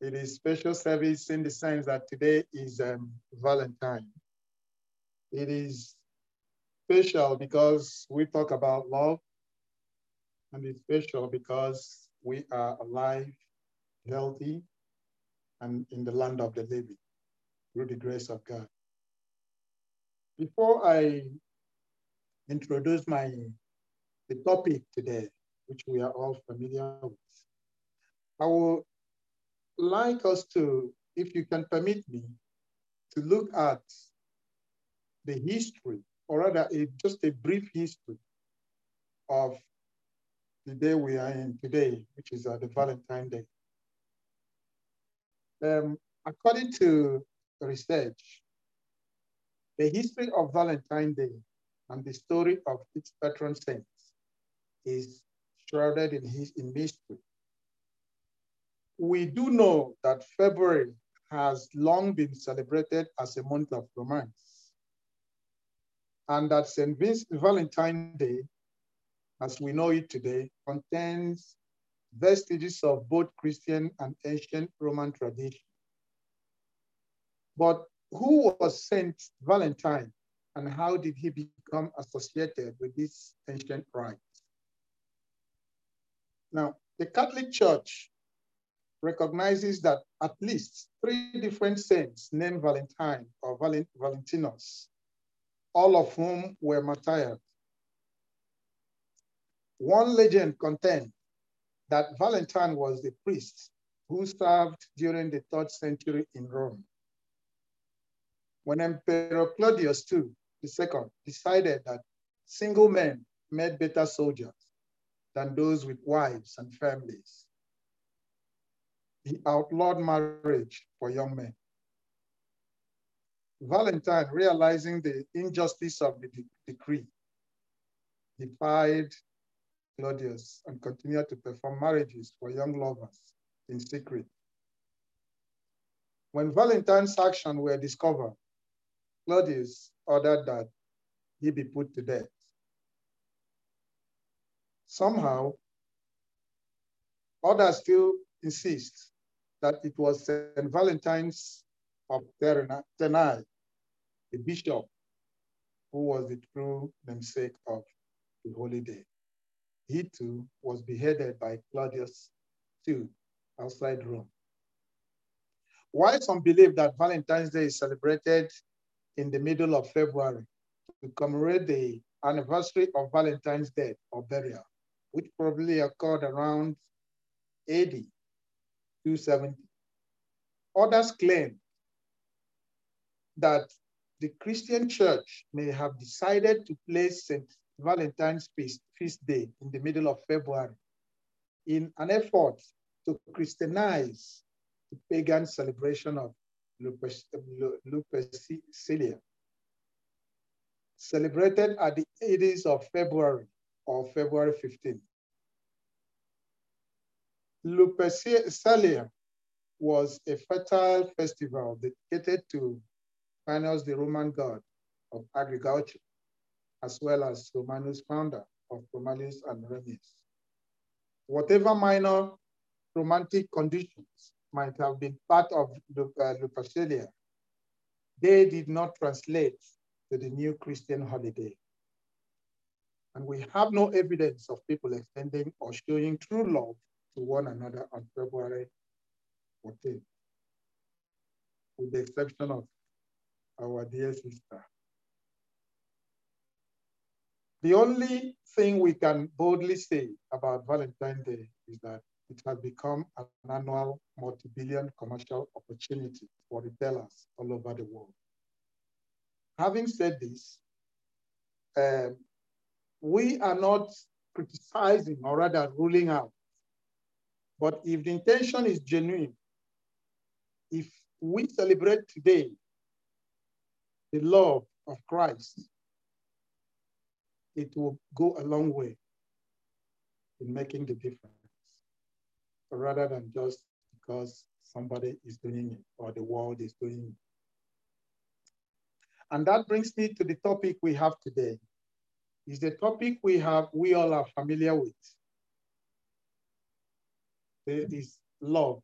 It is special service in the sense that today is um, Valentine. It is special because we talk about love, and it's special because we are alive, healthy, and in the land of the living through the grace of God. Before I introduce my the topic today, which we are all familiar with, I would like us to, if you can permit me, to look at the history, or rather a, just a brief history of the day we are in today, which is uh, the Valentine Day. Um, according to research, the history of Valentine Day and the story of its patron saints is shrouded in, his, in mystery. We do know that February has long been celebrated as a month of romance, and that St. Vincent Valentine Day, as we know it today, contains vestiges of both Christian and ancient Roman tradition. But who was Saint Valentine and how did he become associated with this ancient rite? Now, the Catholic Church recognizes that at least three different saints named Valentine or Valentinus, all of whom were martyred. One legend contends that Valentine was the priest who served during the third century in Rome. When Emperor Claudius II, II decided that single men made better soldiers than those with wives and families, he outlawed marriage for young men. Valentine, realizing the injustice of the de decree, defied Claudius and continued to perform marriages for young lovers in secret. When Valentine's actions were discovered, Claudius ordered that he be put to death. Somehow, others still insist that it was St. Valentine's of Terni, the bishop, who was the true namesake of the holy day. He too was beheaded by Claudius II outside Rome. While some believe that Valentine's Day is celebrated in the middle of February to commemorate the anniversary of Valentine's death or burial, which probably occurred around AD 270. Others claim that the Christian church may have decided to place St. Valentine's feast, feast day in the middle of February in an effort to Christianize the pagan celebration of Lupercalia, celebrated at the ides of February or February 15. Lupercalia was a fertile festival dedicated to Panos, the Roman god of agriculture, as well as Romanus, founder of Romulus and Remus. Whatever minor romantic conditions might have been part of uh, Lupercalia, they did not translate to the new Christian holiday. And we have no evidence of people extending or showing true love to one another on February 14th, with the exception of our dear sister. The only thing we can boldly say about Valentine's Day is that it has become an annual multi-billion commercial opportunity for retailers all over the world. Having said this, um, we are not criticizing or rather ruling out. But if the intention is genuine, if we celebrate today the love of Christ, it will go a long way in making the difference rather than just because somebody is doing it or the world is doing it. And that brings me to the topic we have today. Is the topic we have, we all are familiar with. It is love.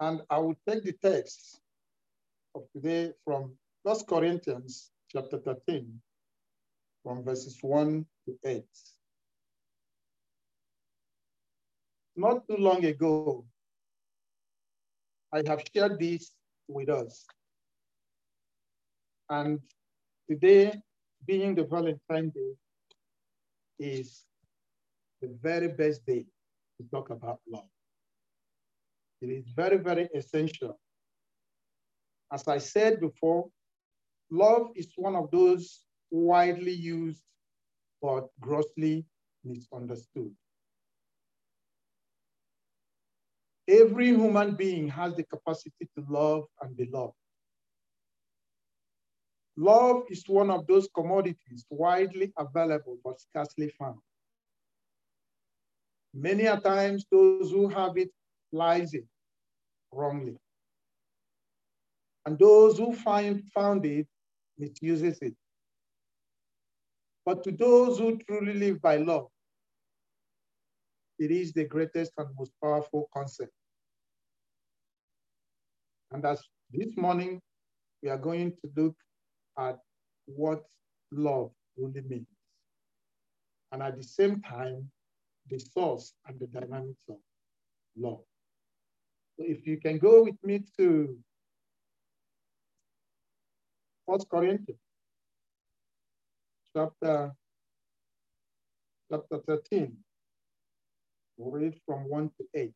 And I will take the text of today from 1 Corinthians chapter 13, from verses 1 to 8. Not too long ago, I have shared this with us. And today, being the Valentine Day, is the very best day to talk about love. It is very, very essential. As I said before, love is one of those widely used but grossly misunderstood. Every human being has the capacity to love and be loved. Love is one of those commodities widely available but scarcely found. Many a times, those who have it lies it wrongly. And those who find found it misuses it. But to those who truly live by love, it is the greatest and most powerful concept. And as this morning, we are going to look at what love really means. And at the same time, the source and the dynamics of love. So if you can go with me to First Corinthians chapter, chapter 13. We'll read from 1 to 8.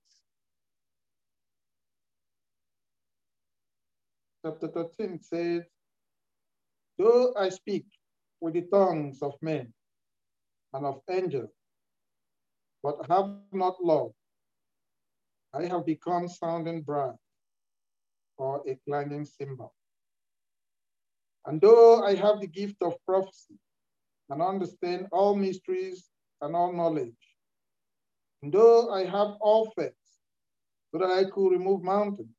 Chapter 13 says, Though I speak with the tongues of men and of angels, but have not love, I have become sounding brass or a clanging cymbal. And though I have the gift of prophecy and understand all mysteries and all knowledge, and though I have all faith so that I could remove mountains,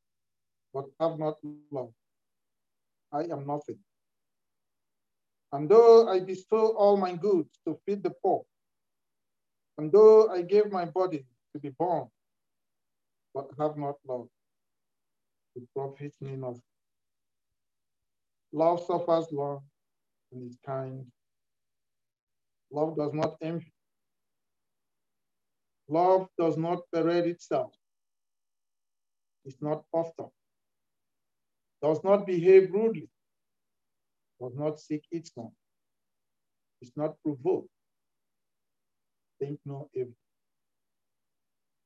but have not love, I am nothing. And though I bestow all my goods to feed the poor, and though I gave my body to be born, but have not love, it profits me nothing. Love suffers long and is kind. Love does not envy. Love does not parade itself. It's not puffed up. Does not behave rudely. Does not seek its own. Is not provoked. Think no evil.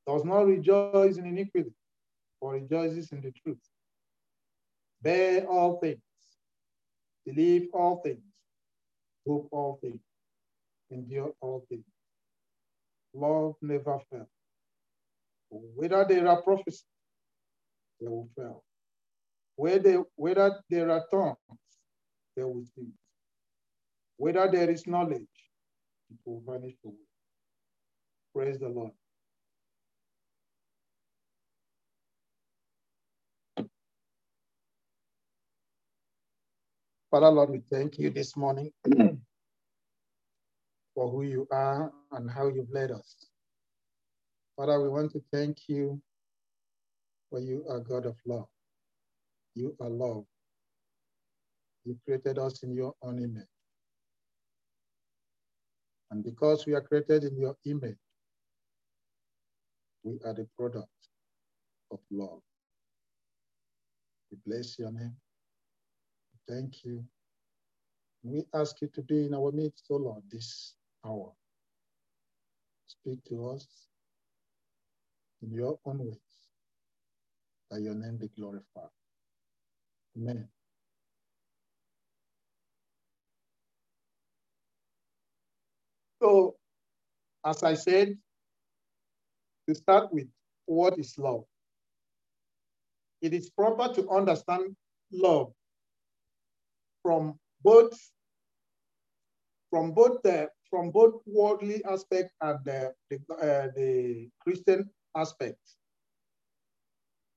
Does not rejoice in iniquity, but rejoices in the truth. Bear all things believe all things, hope all things, endure all things. Love never fails. Whether there are prophecies, they will fail. Whether, whether there are tongues, they will cease. Whether there is knowledge, it will vanish away. Praise the Lord. Father, Lord, we thank you this morning for who you are and how you've led us. Father, we want to thank you for you are God of love. You are love. You created us in your own image. And because we are created in your image, we are the product of love. We bless your name. Thank you. We ask you to be in our midst, O Lord, this hour. Speak to us in your own ways, that your name be glorified. Amen. So, as I said, to start with, what is love? It is proper to understand love from both from both the from both worldly aspect and the the, uh, the Christian aspect.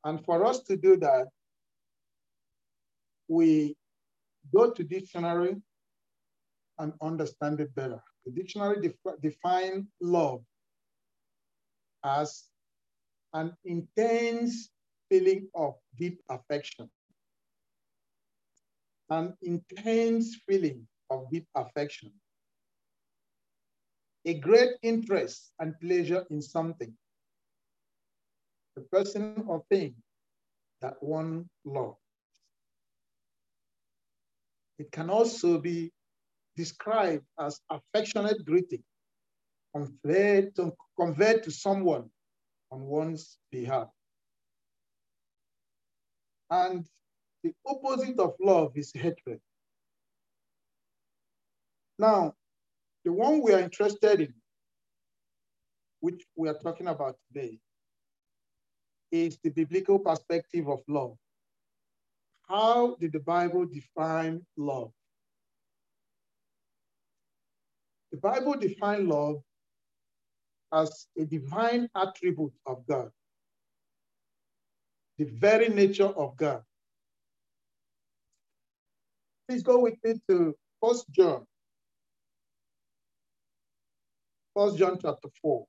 And for us to do that, we go to dictionary and understand it better. The dictionary def define love as an intense feeling of deep affection, an intense feeling of deep affection, a great interest and pleasure in something, the person or thing that one loves. It can also be described as affectionate greeting to, conveyed to someone on one's behalf. And the opposite of love is hatred. Now, the one we are interested in, which we are talking about today, is the biblical perspective of love. How did the Bible define love? The Bible defines love as a divine attribute of God, the very nature of God. Please go with me to First John. First John chapter 4.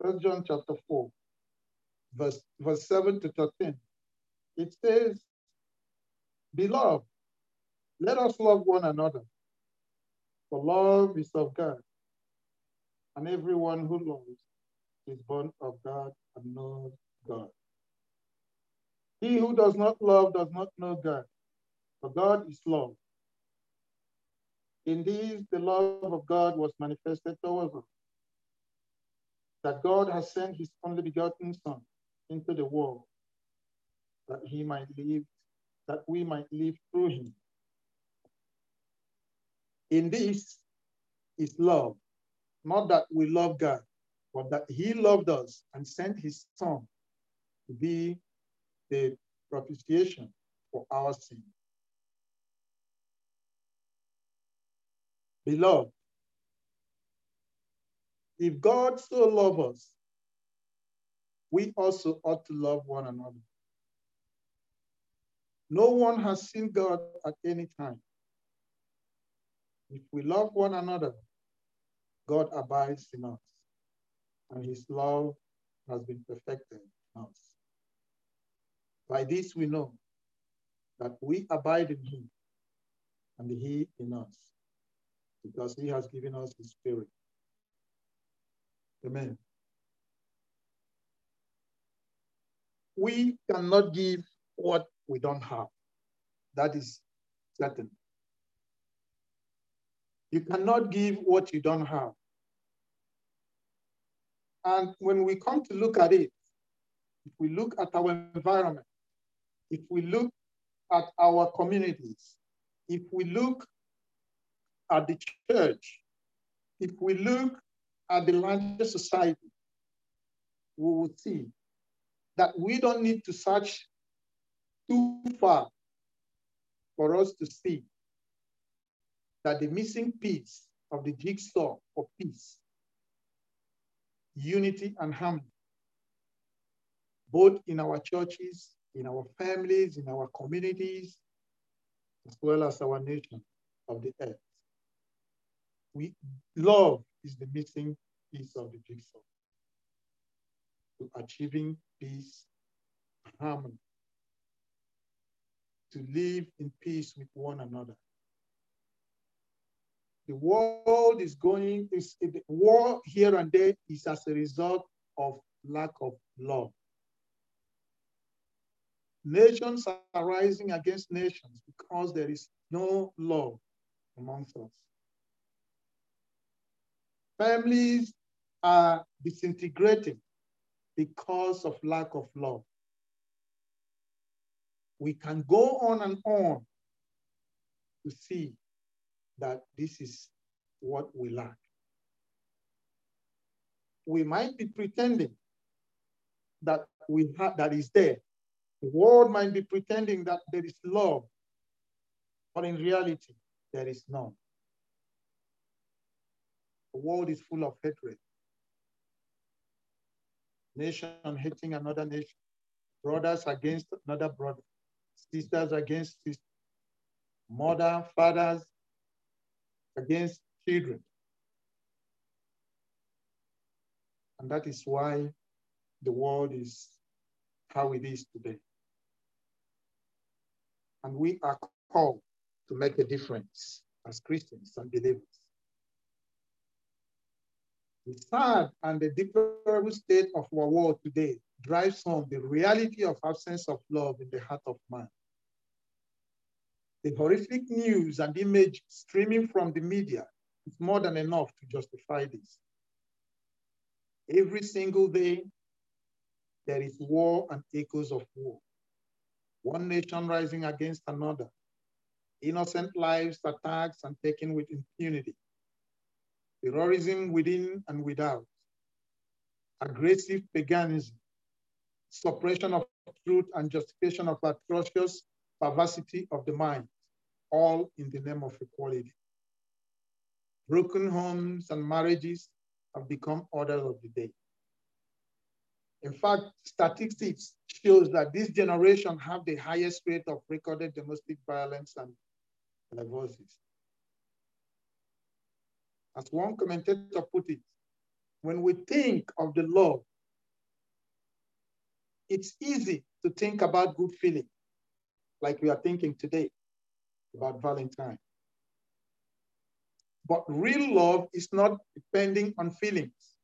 First John chapter 4, verse, verse 7 to 13. It says, Beloved, let us love one another, for love is of God, and everyone who loves is born of God and knows God. He who does not love does not know God, for God is love. In these, the love of God was manifested towards us, that God has sent his only begotten Son into the world, that he might live that we might live through him. In this is love, not that we love God, but that he loved us and sent his son to be the propitiation for our sin. Beloved, if God so loves us, we also ought to love one another. No one has seen God at any time. If we love one another, God abides in us, and his love has been perfected in us. By this we know that we abide in him, and he in us, because he has given us his spirit. Amen. We cannot give what we don't have. That is certain. You cannot give what you don't have. And when we come to look at it, if we look at our environment, if we look at our communities, if we look at the church, if we look at the larger society, we will see that we don't need to search too far for us to see that the missing piece of the jigsaw of peace, unity, and harmony, both in our churches, in our families, in our communities, as well as our nation of the earth. We, love is the missing piece of the jigsaw to achieving peace, harmony, to live in peace with one another. The world is going, is, the war here and there is as a result of lack of love. Nations are rising against nations because there is no love amongst us. Families are disintegrating because of lack of love we can go on and on to see that this is what we lack. We might be pretending that we have that is there. The world might be pretending that there is love, but in reality, there is none. The world is full of hatred. Nation hating another nation, brothers against another brother sisters against sisters, mother, fathers against children. And that is why the world is how it is today. And we are called to make a difference as Christians and believers. The sad and the deplorable state of our world today drives home the reality of absence of love in the heart of man. The horrific news and image streaming from the media is more than enough to justify this. Every single day, there is war and echoes of war. One nation rising against another. Innocent lives attacked and taken with impunity. Terrorism within and without. Aggressive paganism. Suppression of truth and justification of atrocious perversity of the mind, all in the name of equality. Broken homes and marriages have become orders of the day. In fact, statistics shows that this generation have the highest rate of recorded domestic violence and divorces. As one commentator put it, when we think of the love, it's easy to think about good feeling, like we are thinking today about Valentine. But real love is not depending on feelings.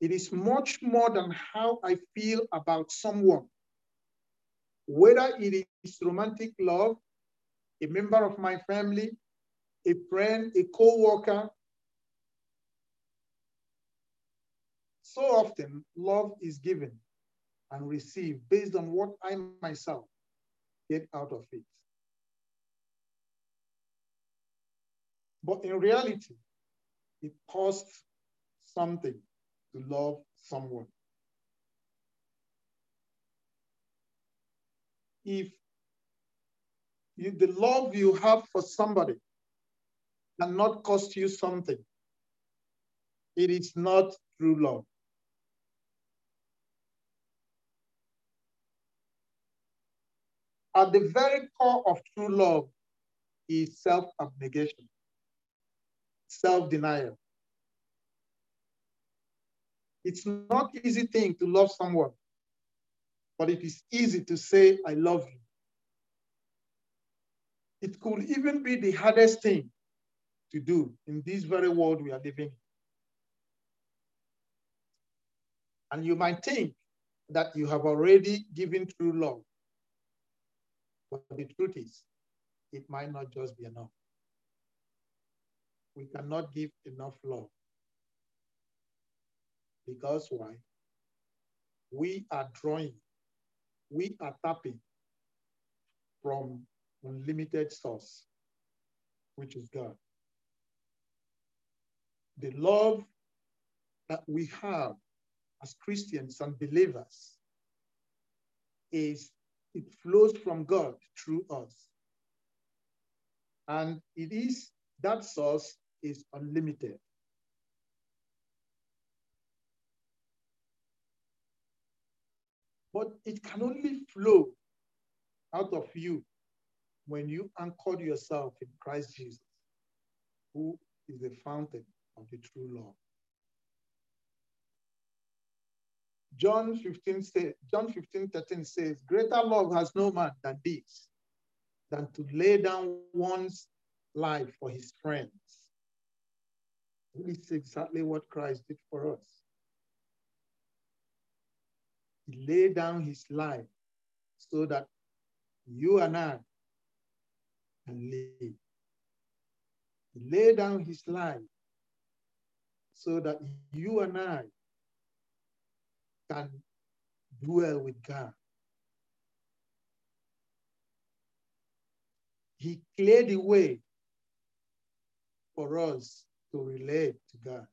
It is much more than how I feel about someone. Whether it is romantic love, a member of my family, a friend, a co-worker. So often, love is given and received based on what I myself get out of it. But in reality, it costs something to love someone. If you, the love you have for somebody cannot cost you something, it is not true love. At the very core of true love is self-abnegation self-denial. It's not easy thing to love someone, but it is easy to say, I love you. It could even be the hardest thing to do in this very world we are living in. And you might think that you have already given true love. But the truth is, it might not just be enough we cannot give enough love. Because why? We are drawing, we are tapping from unlimited source, which is God. The love that we have as Christians and believers is it flows from God through us. And it is that source is unlimited. But it can only flow out of you when you anchor yourself in Christ Jesus, who is the fountain of the true love. John 15, say, John 15, 13 says, Greater love has no man than this, than to lay down one's life for his friends. It's exactly what Christ did for us. He laid down his life so that you and I can live. He laid down his life so that you and I can dwell with God. He cleared the way for us to relate to God.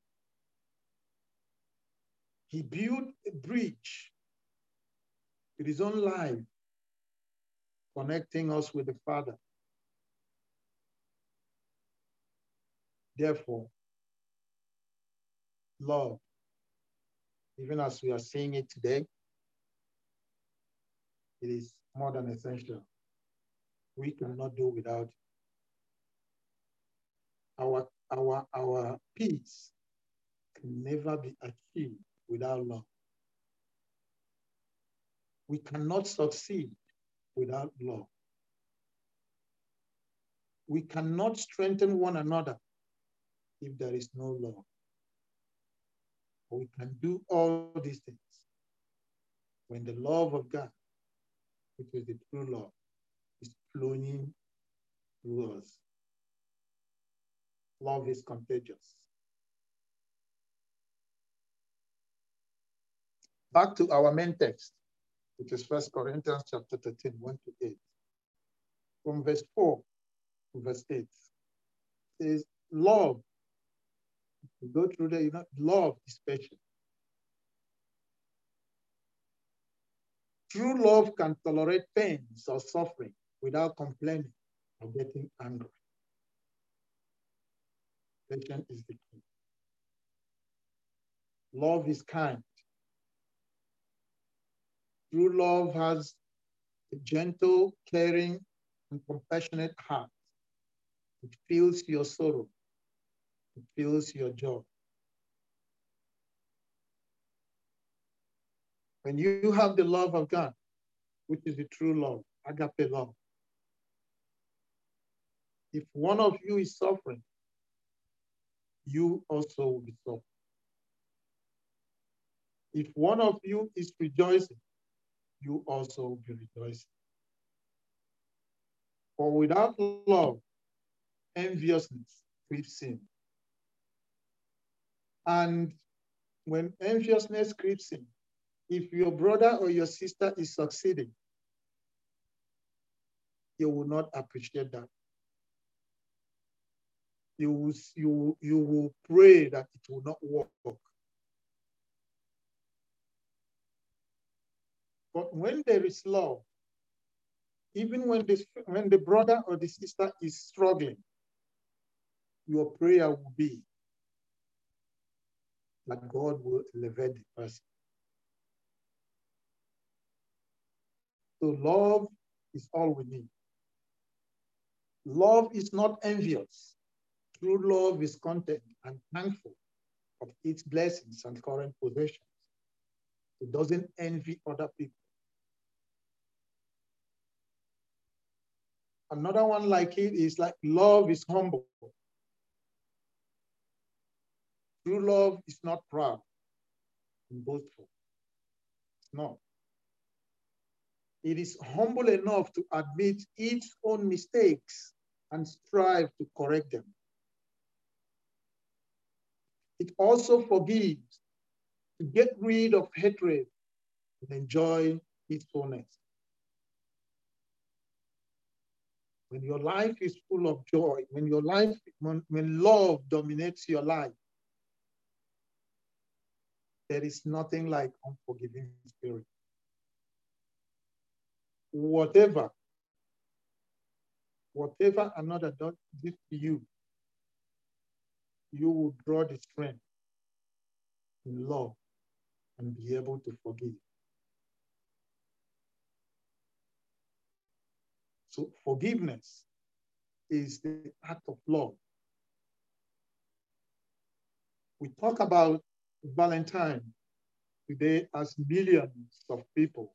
He built a bridge with his own life, connecting us with the Father. Therefore, love, even as we are seeing it today, it is more than essential. We cannot do without our, our, our peace can never be achieved without love. We cannot succeed without love. We cannot strengthen one another if there is no love. We can do all these things when the love of God, which is the true love, is flowing through us. Love is contagious. Back to our main text, which is First Corinthians chapter 13, 1 to 8. From verse 4 to verse 8, says, Love. You go through there, you know, love is special. True love can tolerate pains or suffering without complaining or getting angry. Patience is the key. Love is kind. True love has a gentle, caring, and compassionate heart. It feels your sorrow. Feels your joy. When you have the love of God, which is the true love, agape love, if one of you is suffering, you also will be suffering. If one of you is rejoicing, you also will be rejoicing. For without love, enviousness creeps in. And when enviousness creeps in, if your brother or your sister is succeeding, you will not appreciate that. You will, you, you will pray that it will not work. But when there is love, even when, this, when the brother or the sister is struggling, your prayer will be that God will elevate the person. So love is all we need. Love is not envious. True love is content and thankful of its blessings and current possessions. It doesn't envy other people. Another one like it is like love is humble. True love is not proud and boastful. Not. It is humble enough to admit its own mistakes and strive to correct them. It also forgives to get rid of hatred and enjoy peacefulness. When your life is full of joy, when your life, when, when love dominates your life, there is nothing like unforgiving spirit whatever, whatever another does to you, you will draw the strength in love and be able to forgive. So forgiveness is the act of love. We talk about Valentine today as millions of people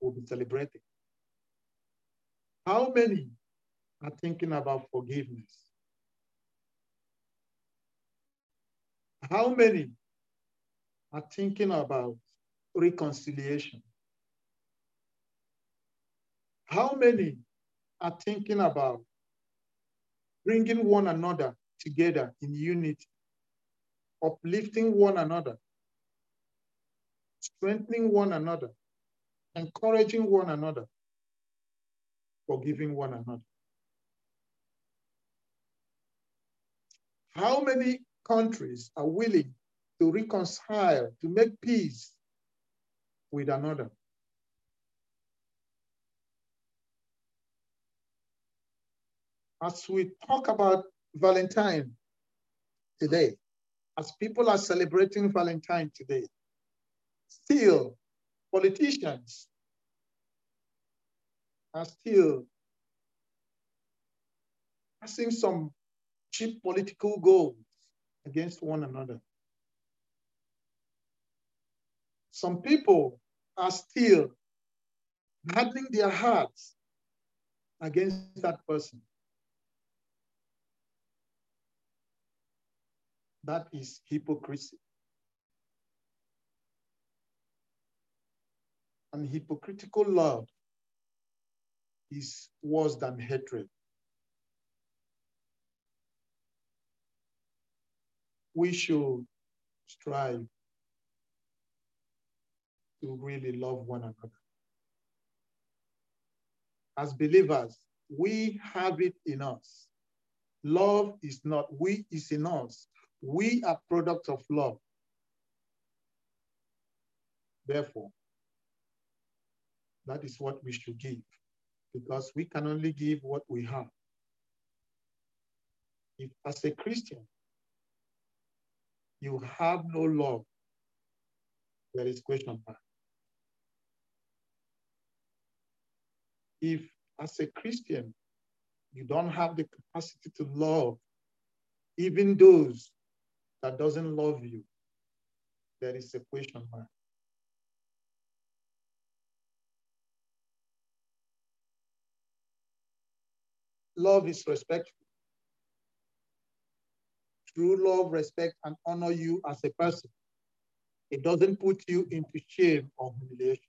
will be celebrating. How many are thinking about forgiveness? How many are thinking about reconciliation? How many are thinking about bringing one another together in unity, uplifting one another, strengthening one another, encouraging one another, forgiving one another. How many countries are willing to reconcile, to make peace with another? As we talk about Valentine today, as people are celebrating Valentine today, still politicians are still passing some cheap political goals against one another. Some people are still hardening their hearts against that person. That is hypocrisy. And hypocritical love is worse than hatred. We should strive to really love one another. As believers, we have it in us. Love is not we, is in us. We are products of love. Therefore, that is what we should give because we can only give what we have. If as a Christian, you have no love, there is question mark. If as a Christian, you don't have the capacity to love even those that doesn't love you, there is a question mark. Love is respectful. True love, respect, and honor you as a person. It doesn't put you into shame or humiliation.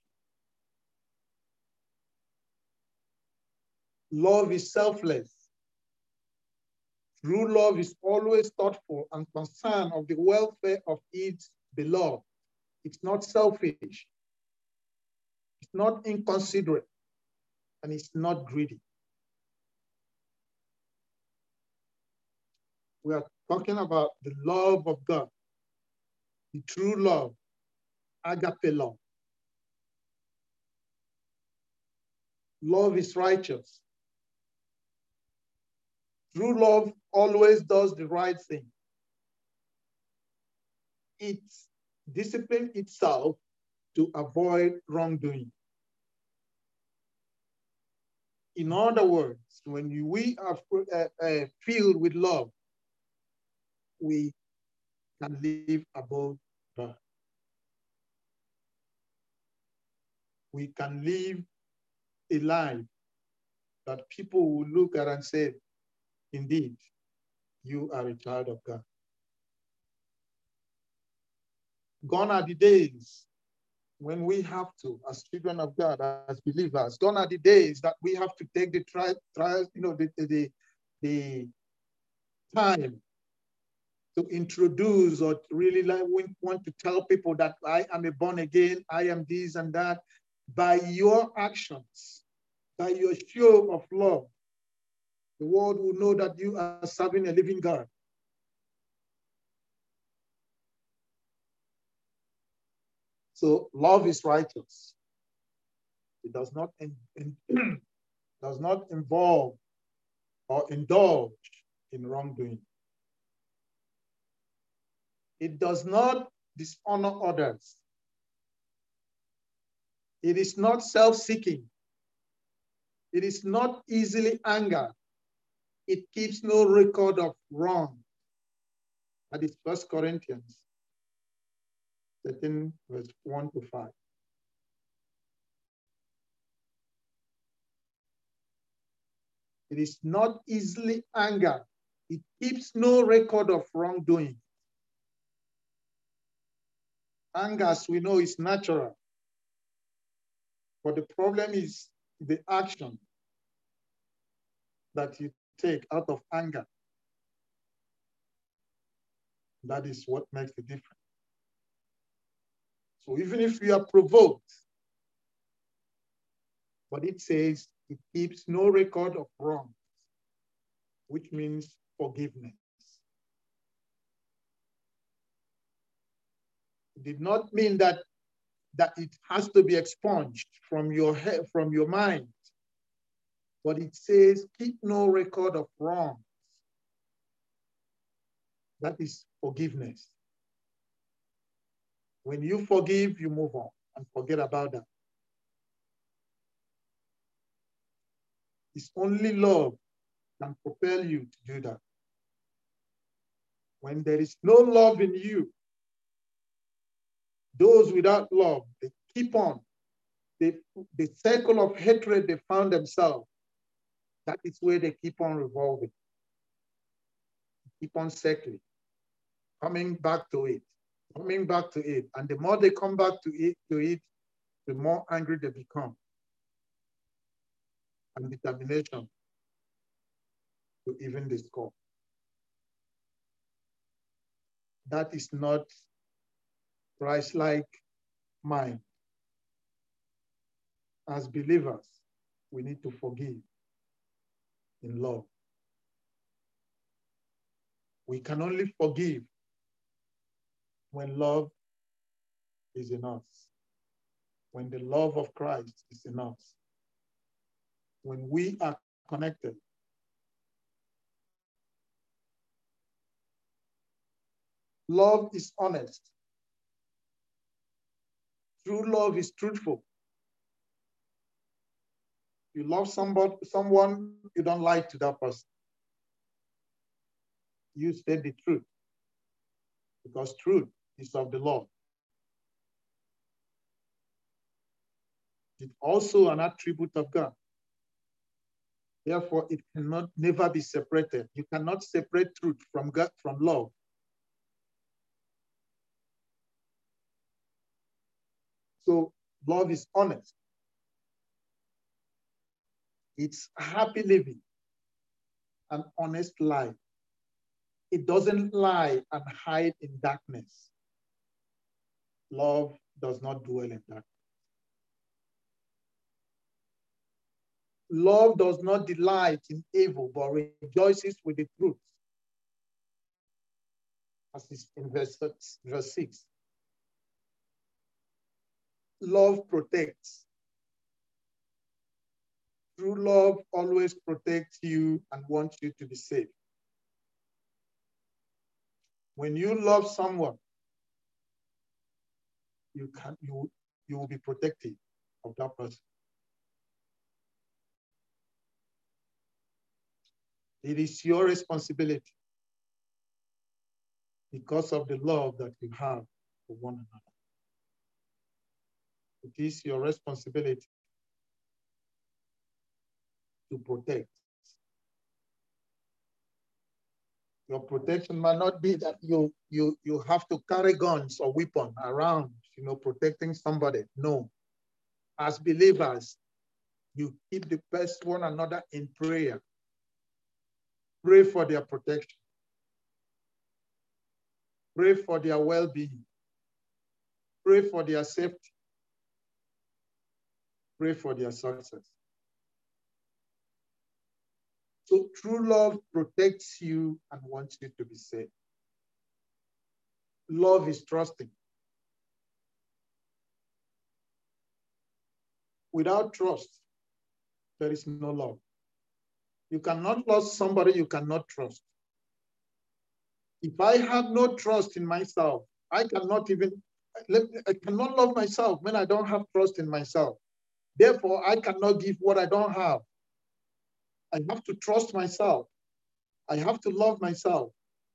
Love is selfless. True love is always thoughtful and concerned of the welfare of its beloved. It's not selfish. It's not inconsiderate. And it's not greedy. we are talking about the love of God, the true love, agape love. Love is righteous. True love always does the right thing. It disciplines itself to avoid wrongdoing. In other words, when we are uh, uh, filled with love, we can live above God. We can live a life that people will look at and say, indeed, you are a child of God. Gone are the days when we have to, as children of God, as believers, gone are the days that we have to take the trial, tri you know, the, the, the time to introduce or really like we want to tell people that I am a born again, I am this and that, by your actions, by your show of love, the world will know that you are serving a living God. So love is righteous. It does not in, in, does not involve or indulge in wrongdoing. It does not dishonor others. It is not self-seeking. It is not easily angered. It keeps no record of wrong. That is First Corinthians 13, verse 1 to 5. It is not easily angered. It keeps no record of wrongdoing. Anger, as we know, is natural. But the problem is the action that you take out of anger. That is what makes the difference. So even if you are provoked, but it says it keeps no record of wrongs, which means forgiveness. It did not mean that that it has to be expunged from your head, from your mind. But it says, keep no record of wrongs. That is forgiveness. When you forgive, you move on and forget about that. It's only love can propel you to do that. When there is no love in you, those without love, they keep on. They, the circle of hatred they found themselves, that is where they keep on revolving, keep on circling, coming back to it, coming back to it. And the more they come back to it, to it, the more angry they become. And determination to even the score. That is not Christ-like mind. As believers, we need to forgive in love. We can only forgive when love is in us, when the love of Christ is in us, when we are connected. Love is honest. True love is truthful. You love somebody, someone, you don't lie to that person. You say the truth because truth is of the Lord. It's also an attribute of God. Therefore, it cannot never be separated. You cannot separate truth from God, from love. So love is honest. It's happy living, an honest life. It doesn't lie and hide in darkness. Love does not dwell in darkness. Love does not delight in evil, but rejoices with the truth. As is in verse, verse 6. Love protects. True love always protects you and wants you to be safe. When you love someone, you can you you will be protective of that person. It is your responsibility because of the love that you have for one another. It is your responsibility to protect. Your protection might not be that you you you have to carry guns or weapon around, you know, protecting somebody. No. As believers, you keep the best one another in prayer. Pray for their protection. Pray for their well-being. Pray for their safety. Pray for their success. So true love protects you and wants you to be safe. Love is trusting. Without trust, there is no love. You cannot love somebody you cannot trust. If I have no trust in myself, I cannot even, I cannot love myself when I don't have trust in myself. Therefore, I cannot give what I don't have. I have to trust myself. I have to love myself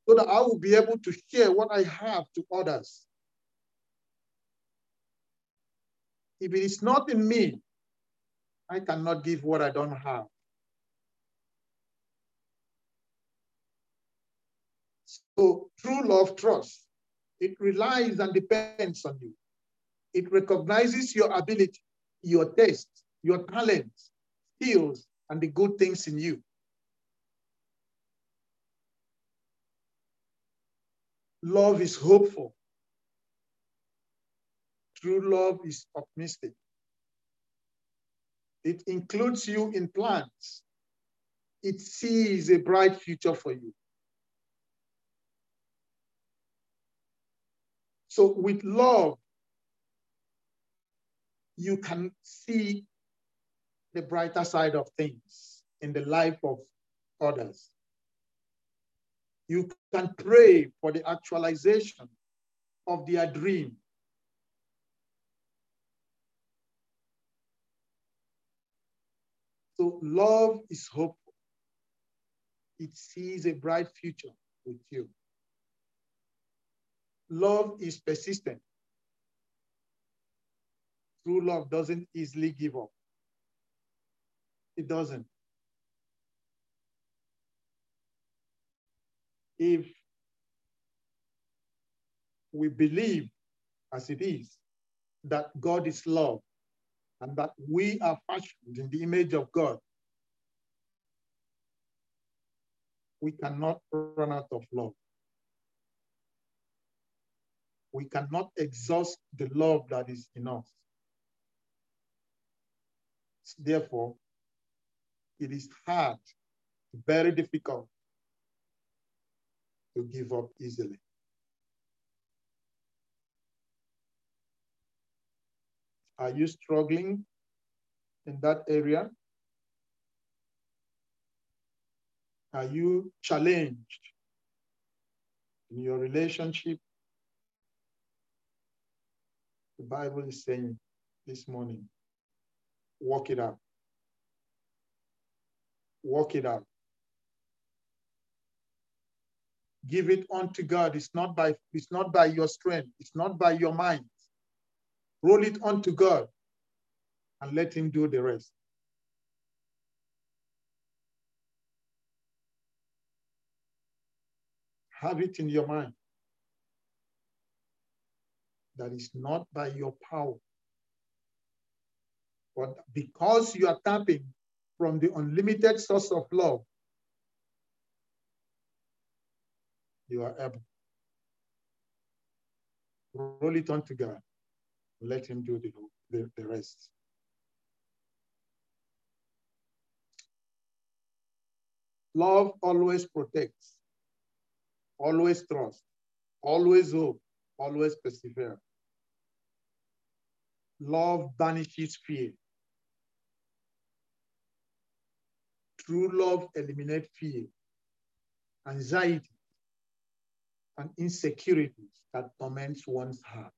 so that I will be able to share what I have to others. If it is not in me, I cannot give what I don't have. So true love trust. It relies and depends on you. It recognizes your ability, your taste, your talents, skills, and the good things in you. Love is hopeful. True love is optimistic. It includes you in plans. It sees a bright future for you. So with love, you can see the brighter side of things in the life of others. You can pray for the actualization of their dream. So love is hopeful. It sees a bright future with you. Love is persistent. True love doesn't easily give up. It doesn't. If we believe, as it is, that God is love and that we are fashioned in the image of God, we cannot run out of love. We cannot exhaust the love that is in us. Therefore, it is hard, very difficult to give up easily. Are you struggling in that area? Are you challenged in your relationship? The Bible is saying this morning, work it out. Work it out. Give it unto God. It's not by it's not by your strength, it's not by your mind. Roll it unto God and let him do the rest. have it in your mind that is not by your power, but because you are tapping from the unlimited source of love, you are able. Roll it on to God. Let him do the, the, the rest. Love always protects always trust, always hope, always persevere. Love banishes fear. True love eliminates fear, anxiety, and insecurities that torments one's heart.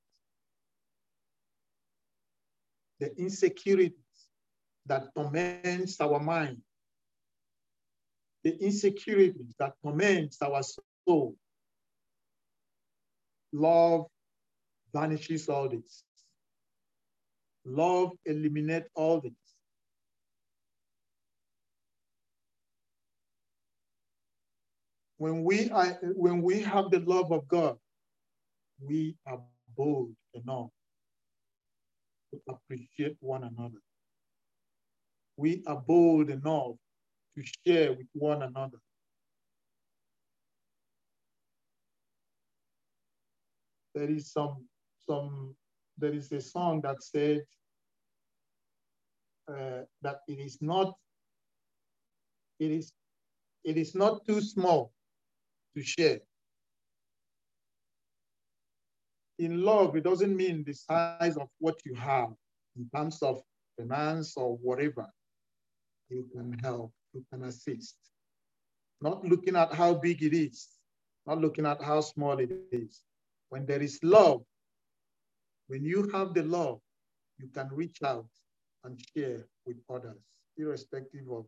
The insecurities that torments our mind, the insecurities that torments our soul. love vanishes all this. Love eliminates all this. When we are, when we have the love of God, we are bold enough to appreciate one another. We are bold enough to share with one another. there is some some there is a song that said uh, that it is not it is it is not too small to share. In love, it doesn't mean the size of what you have in terms of finance or whatever. You can help, you can assist. Not looking at how big it is, not looking at how small it is, when there is love, when you have the love, you can reach out and share with others, irrespective of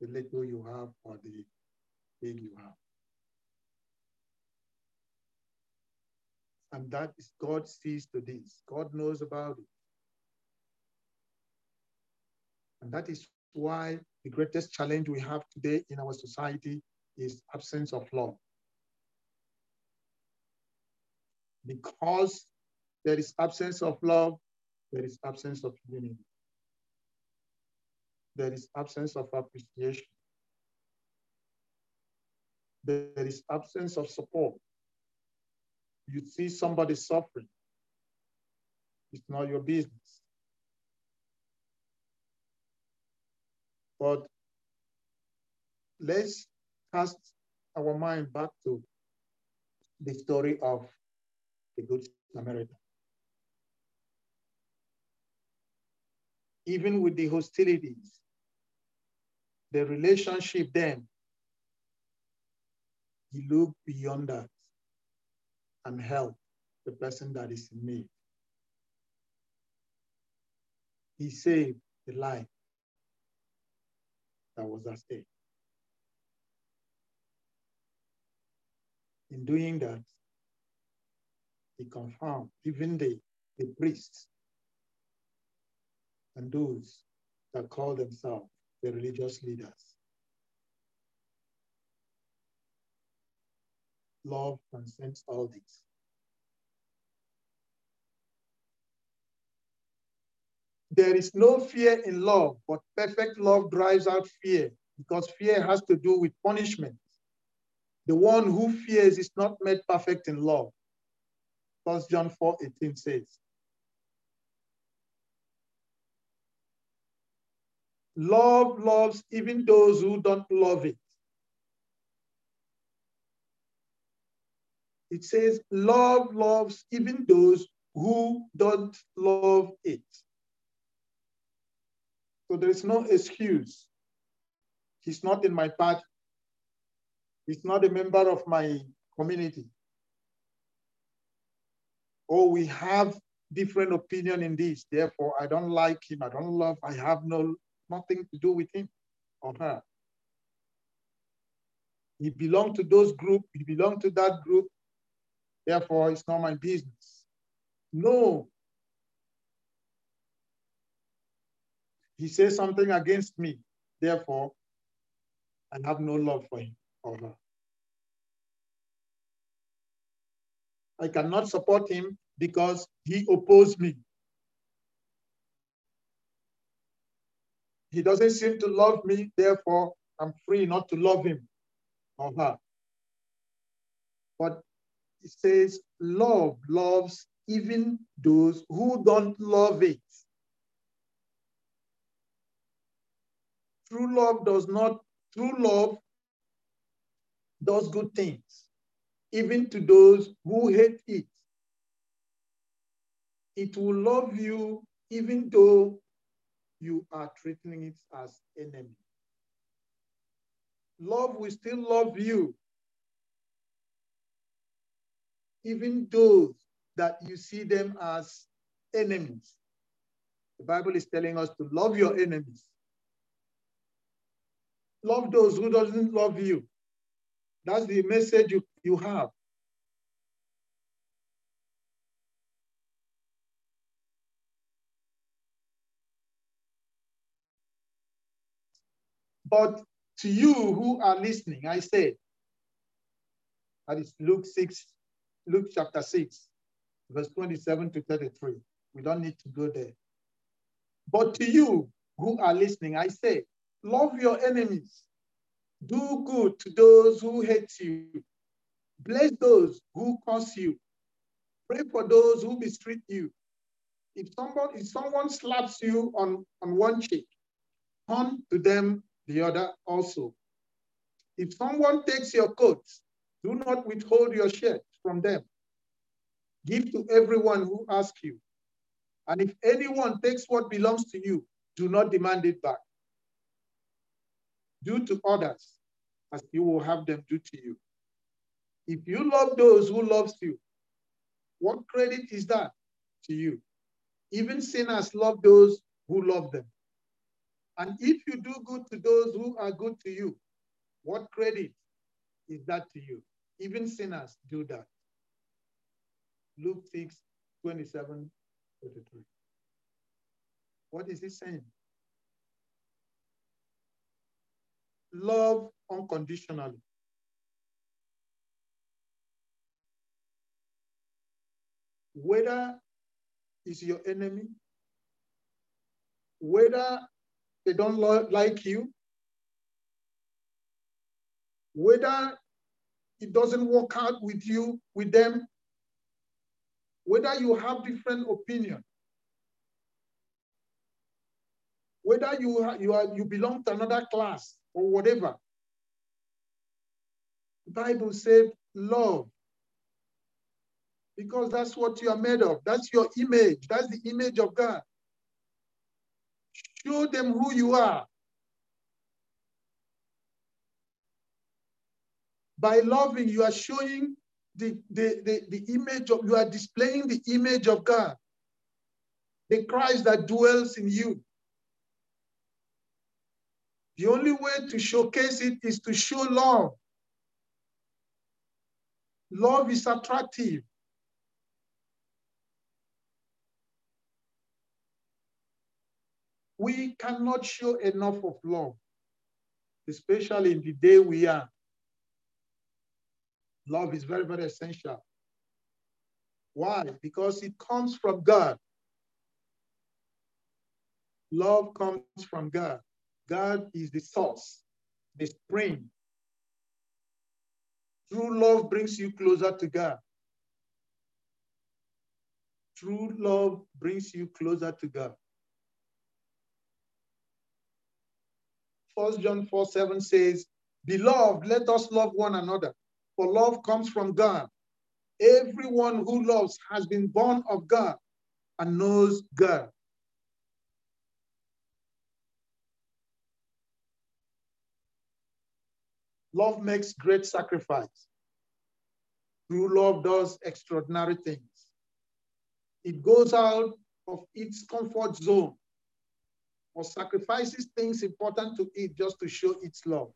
the little you have or the big you have. And that is God sees to this. God knows about it. And that is why the greatest challenge we have today in our society is absence of love. because there is absence of love, there is absence of unity. There is absence of appreciation. There is absence of support. You see somebody suffering, it's not your business. But let's cast our mind back to the story of the Good Samaritan. Even with the hostilities, the relationship then, he looked beyond that and help the person that is in need. He saved the life that was at stake. In doing that, he confirmed even the, the priests and those that call themselves the religious leaders. Love transcends all these. There is no fear in love, but perfect love drives out fear because fear has to do with punishment. The one who fears is not made perfect in love. First John 4 18 says. Love loves even those who don't love it. It says, love loves even those who don't love it. So there is no excuse. He's not in my party. He's not a member of my community. Or we have different opinion in this. Therefore, I don't like him. I don't love. I have no nothing to do with him or her. He belonged to those group. He belonged to that group. Therefore, it's not my business. No. He says something against me. Therefore, I have no love for him or her. I cannot support him because he opposed me. He doesn't seem to love me, therefore I'm free not to love him or her. But it says, love loves even those who don't love it. True love does not, true love does good things, even to those who hate it. It will love you even though you are treating it as enemy. Love will still love you even those that you see them as enemies. The Bible is telling us to love your enemies. Love those who doesn't love you. That's the message you, you have. But to you who are listening, I say, that is Luke 6, Luke chapter 6, verse 27 to 33. We don't need to go there. But to you who are listening, I say, love your enemies. Do good to those who hate you. Bless those who curse you. Pray for those who mistreat you. If someone, if someone slaps you on, on one cheek, turn to them the other also. If someone takes your coat, do not withhold your shirt from them. Give to everyone who asks you. And if anyone takes what belongs to you, do not demand it back. Do to others as you will have them do to you. If you love those who loves you, what credit is that to you? Even sinners love those who love them. And if you do good to those who are good to you, what credit is that to you? Even sinners do that. Luke 6, 27, 33. What is he saying? Love unconditionally. Whether is your enemy, whether they don't like you, whether it doesn't work out with you, with them, whether you have different opinion, whether you, you, are, you belong to another class or whatever. The Bible said love because that's what you are made of. That's your image. That's the image of God. Show them who you are. By loving, you are showing the, the, the, the image of, you are displaying the image of God, the Christ that dwells in you. The only way to showcase it is to show love. Love is attractive. We cannot show enough of love, especially in the day we are. Love is very, very essential. Why? Because it comes from God. Love comes from God. God is the source, the spring. True love brings you closer to God. True love brings you closer to God. First John 4 7 says, Beloved, let us love one another, for love comes from God. Everyone who loves has been born of God and knows God. Love makes great sacrifice. True love does extraordinary things. It goes out of its comfort zone or sacrifices things important to it just to show its love.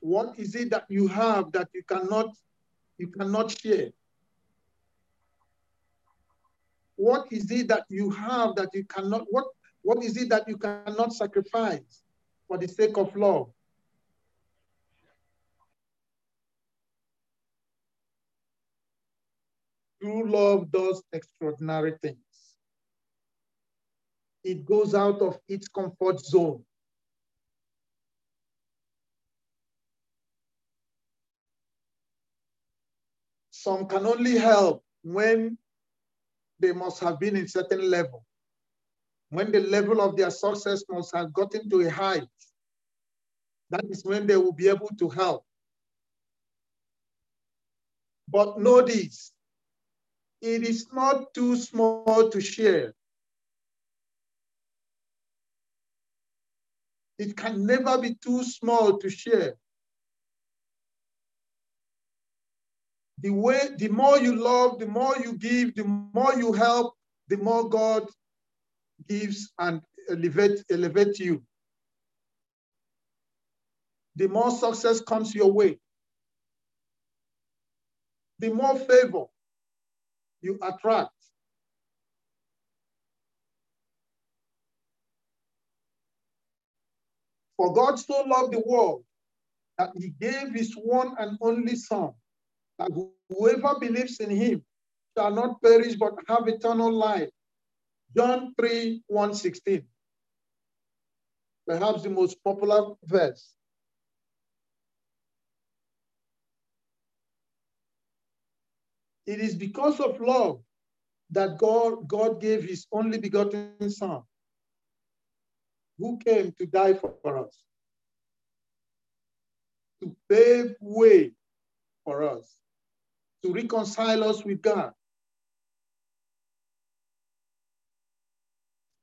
What is it that you have that you cannot you cannot share? What is it that you have that you cannot what what is it that you cannot sacrifice? for the sake of love. True love does extraordinary things. It goes out of its comfort zone. Some can only help when they must have been in certain level when the level of their success must have gotten to a height, that is when they will be able to help. But know this, it is not too small to share. It can never be too small to share. The way, the more you love, the more you give, the more you help, the more God gives and elevate, elevate you, the more success comes your way, the more favor you attract. For God so loved the world that he gave his one and only son, that whoever believes in him shall not perish but have eternal life. John 3 116. Perhaps the most popular verse. It is because of love that God, God gave his only begotten son who came to die for, for us, to pave way for us, to reconcile us with God.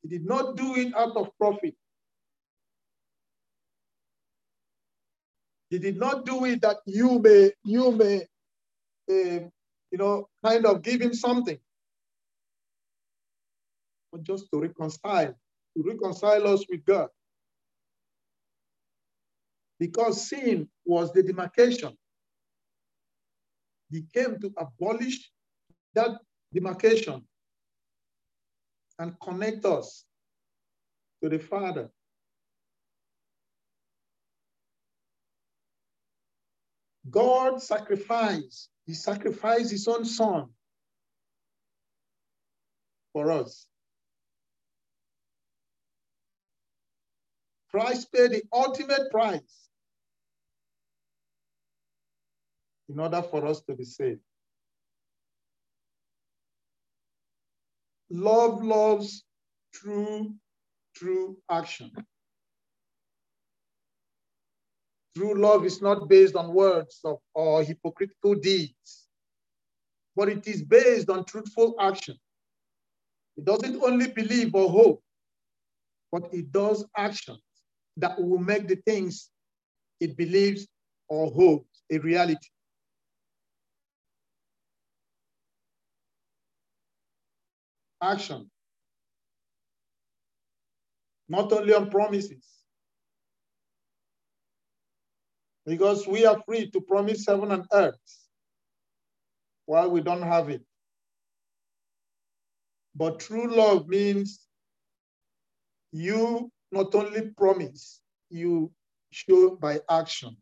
He did not do it out of profit. He did not do it that you may, you may, uh, you know, kind of give him something. But just to reconcile, to reconcile us with God. Because sin was the demarcation. He came to abolish that demarcation and connect us to the Father. God sacrificed, He sacrificed His own Son for us. Christ paid the ultimate price in order for us to be saved. Love loves true, true action. True love is not based on words of, or hypocritical deeds, but it is based on truthful action. It doesn't only believe or hope, but it does actions that will make the things it believes or hopes a reality. Action, not only on promises. Because we are free to promise heaven and earth while we don't have it. But true love means you not only promise, you show by action.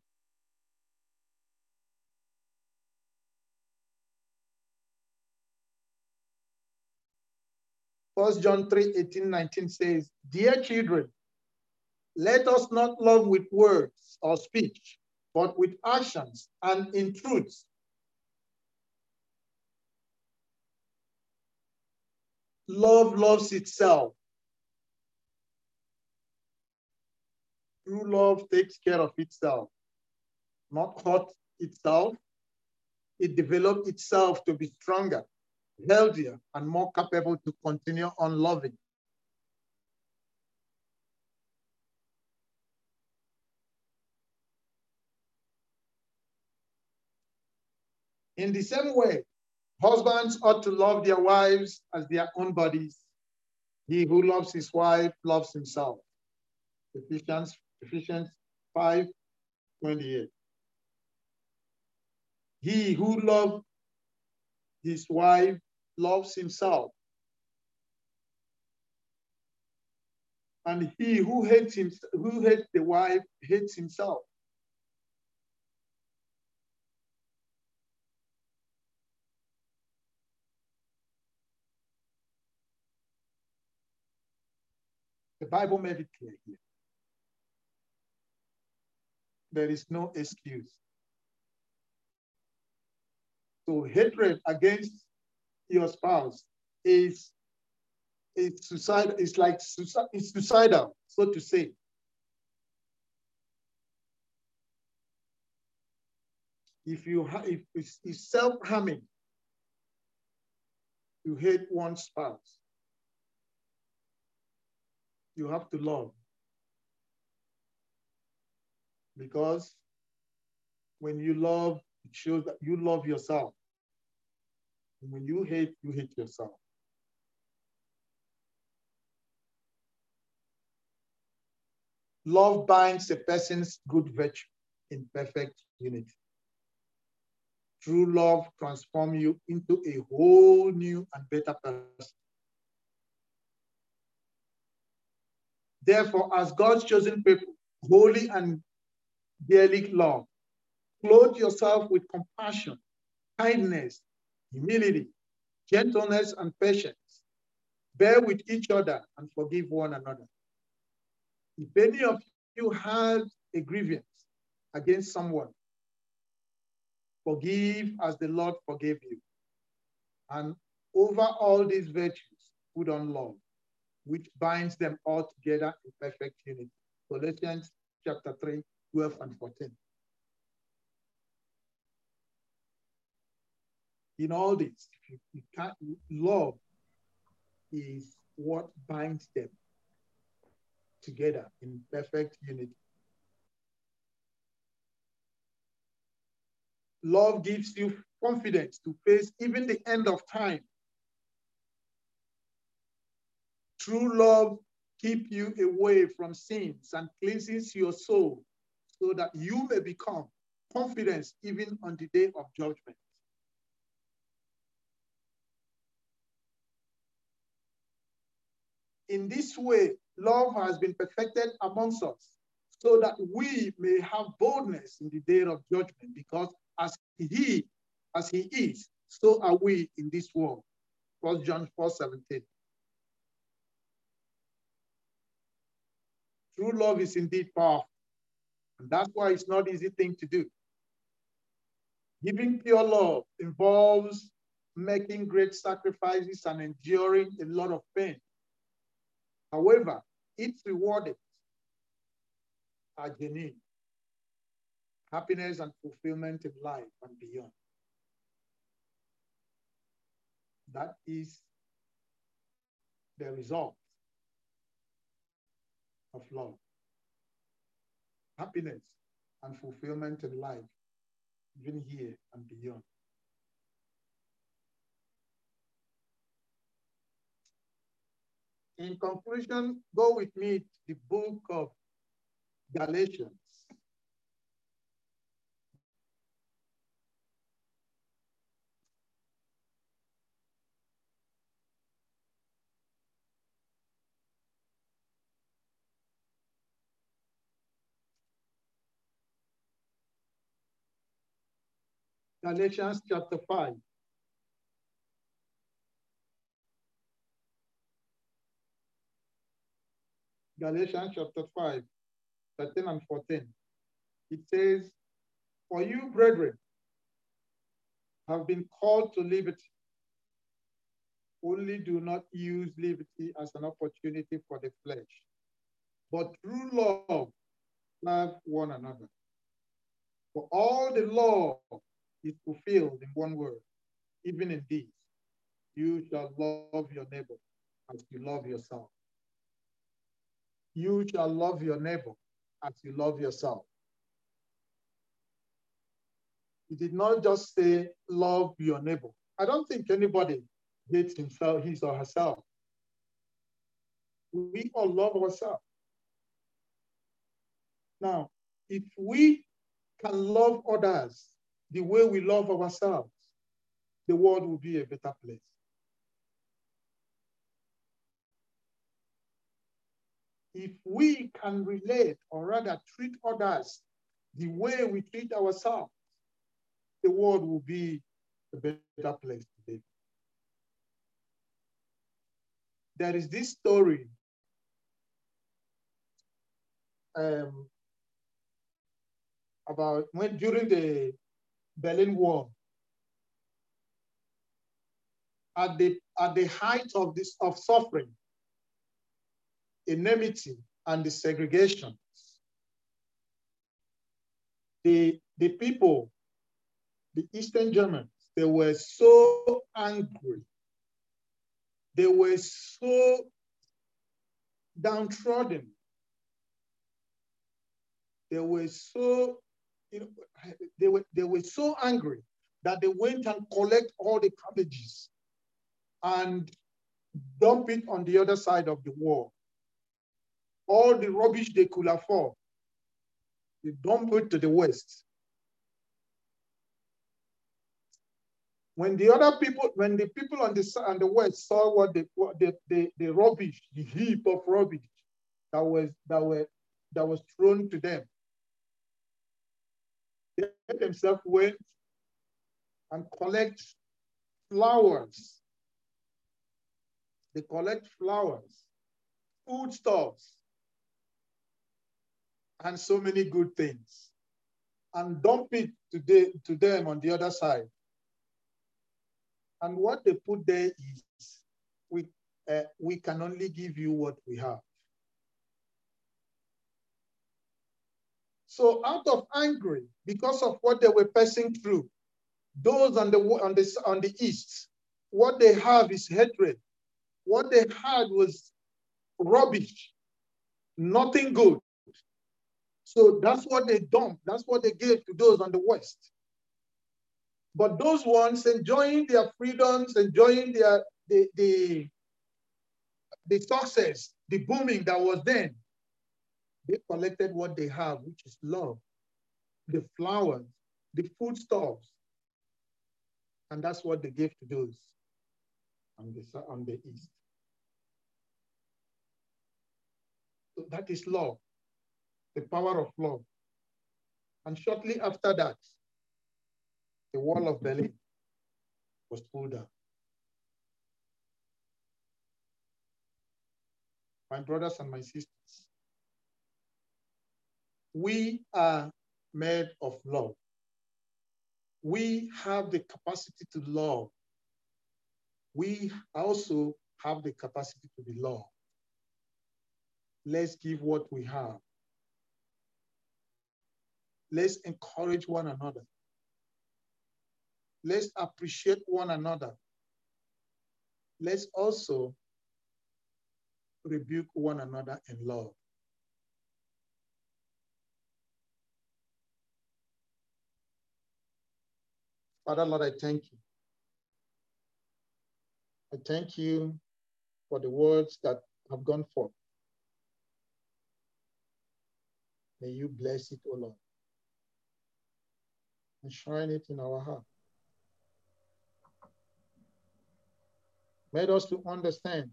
First John 3, 18, 19 says, Dear children, let us not love with words or speech, but with actions and in truth. Love loves itself. True love takes care of itself, not hurt itself. It develops itself to be stronger, healthier, and more capable to continue on loving. In the same way, husbands ought to love their wives as their own bodies. He who loves his wife loves himself. Ephesians, Ephesians 5, 28. He who loves his wife loves himself. And he who hates him, who hates the wife hates himself. The Bible made it clear here. There is no excuse. So hatred against your spouse is is suicide is like it's suicidal, so to say. If you if it's, it's self-harming, you hate one spouse you have to love. Because when you love, it shows that you love yourself. When you hate, you hate yourself. Love binds a person's good virtue in perfect unity. True love transforms you into a whole new and better person. Therefore, as God's chosen people, holy and dearly loved, clothe yourself with compassion, kindness, humility, gentleness, and patience. Bear with each other and forgive one another. If any of you has a grievance against someone, forgive as the Lord forgave you. And over all these virtues, put on love, which binds them all together in perfect unity. Colossians chapter 3, 12 and 14. In all this, you, can't, love is what binds them together in perfect unity. Love gives you confidence to face even the end of time True love keeps you away from sins and cleanses your soul so that you may become confident even on the day of judgment. In this way, love has been perfected amongst us so that we may have boldness in the day of judgment because as he, as he is, so are we in this world. First John 4, 17. True love is indeed powerful. And that's why it's not easy thing to do. Giving pure love involves making great sacrifices and enduring a lot of pain. However, its rewarded are genuine. Happiness and fulfillment in life and beyond. That is the result of love, happiness, and fulfillment in life, even here and beyond. in conclusion, go with me to the book of Galatians. Galatians chapter 5. Galatians chapter 5, 13 and 14. It says, For you, brethren, have been called to liberty. Only do not use liberty as an opportunity for the flesh, but through love, love one another. For all the law is fulfilled in one word, even in you shall love your neighbor as you love yourself. You shall love your neighbor as you love yourself. He did not just say, love your neighbor. I don't think anybody hates himself, his or herself. We all love ourselves. Now, if we can love others the way we love ourselves, the world will be a better place. If we can relate or rather treat others the way we treat ourselves, the world will be a better place to live. There is this story um, about when during the Berlin Wall, at the at the height of this of suffering, enmity, and the segregation, the the people the Eastern Germans, they were so angry. They were so downtrodden. They were so, you know, they were, they were so angry that they went and collect all the cabbages and dump it on the other side of the wall. All the rubbish they could afford, they dump it to the west. When the other people, when the people on the on the west saw what the what the, the, the rubbish, the heap of rubbish that was that were that was thrown to them, they themselves went and collect flowers. They collect flowers, foodstuffs, and so many good things, and dump it to, the, to them on the other side. And what they put there is, we, uh, we can only give you what we have. So out of anger, because of what they were passing through, those on the, on the, on the east, what they have is hatred. What they had was rubbish, nothing good. So that's what they dumped. That's what they gave to those on the west. But those ones enjoying their freedoms, enjoying their the, the, the success, the booming that was then, they collected what they have, which is love, the flowers, the foodstuffs. And that's what they gave to those on the, on the east. So that is love, the power of love. And shortly after that, the wall of Berlin was pulled down. My brothers and my sisters, we are made of love. We have the capacity to love. We also have the capacity to be loved. Let's give what we have. Let's encourage one another. Let's appreciate one another. Let's also rebuke one another in love. Father, Lord, I thank you. I thank you for the words that have gone forth. May you bless it, O Lord, and shine it in our heart. made us to understand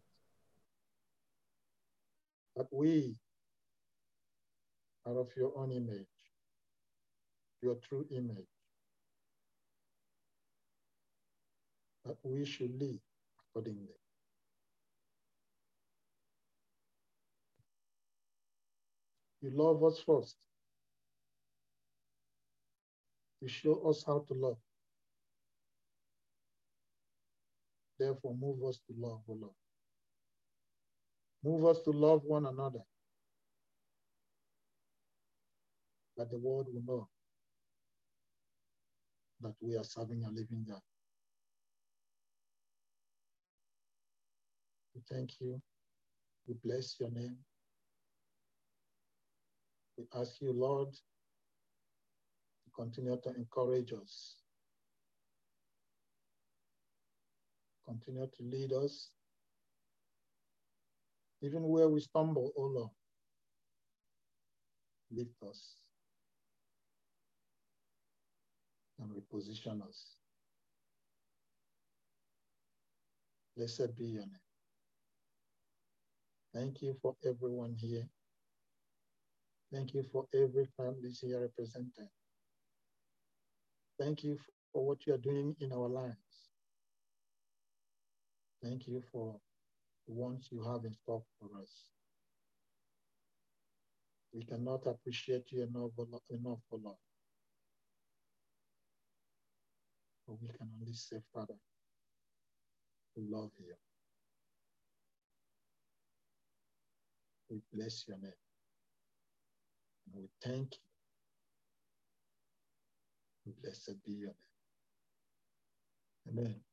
that we are of your own image, your true image. that we should live accordingly. You love us first. You show us how to love. Therefore, move us to love, O Lord. Move us to love one another. That the world will know that we are serving a living God. We thank you. We bless your name. We ask you, Lord, to continue to encourage us. Continue to lead us. Even where we stumble, oh Lord, lift us and reposition us. Blessed be your name. Thank you for everyone here. Thank you for every family here represented. Thank you for what you are doing in our lives. Thank you for the ones you have in stock for us. We cannot appreciate you enough, enough for love. But we can only say, Father, we love you. We bless your name. And we thank you. Blessed be your name. Amen.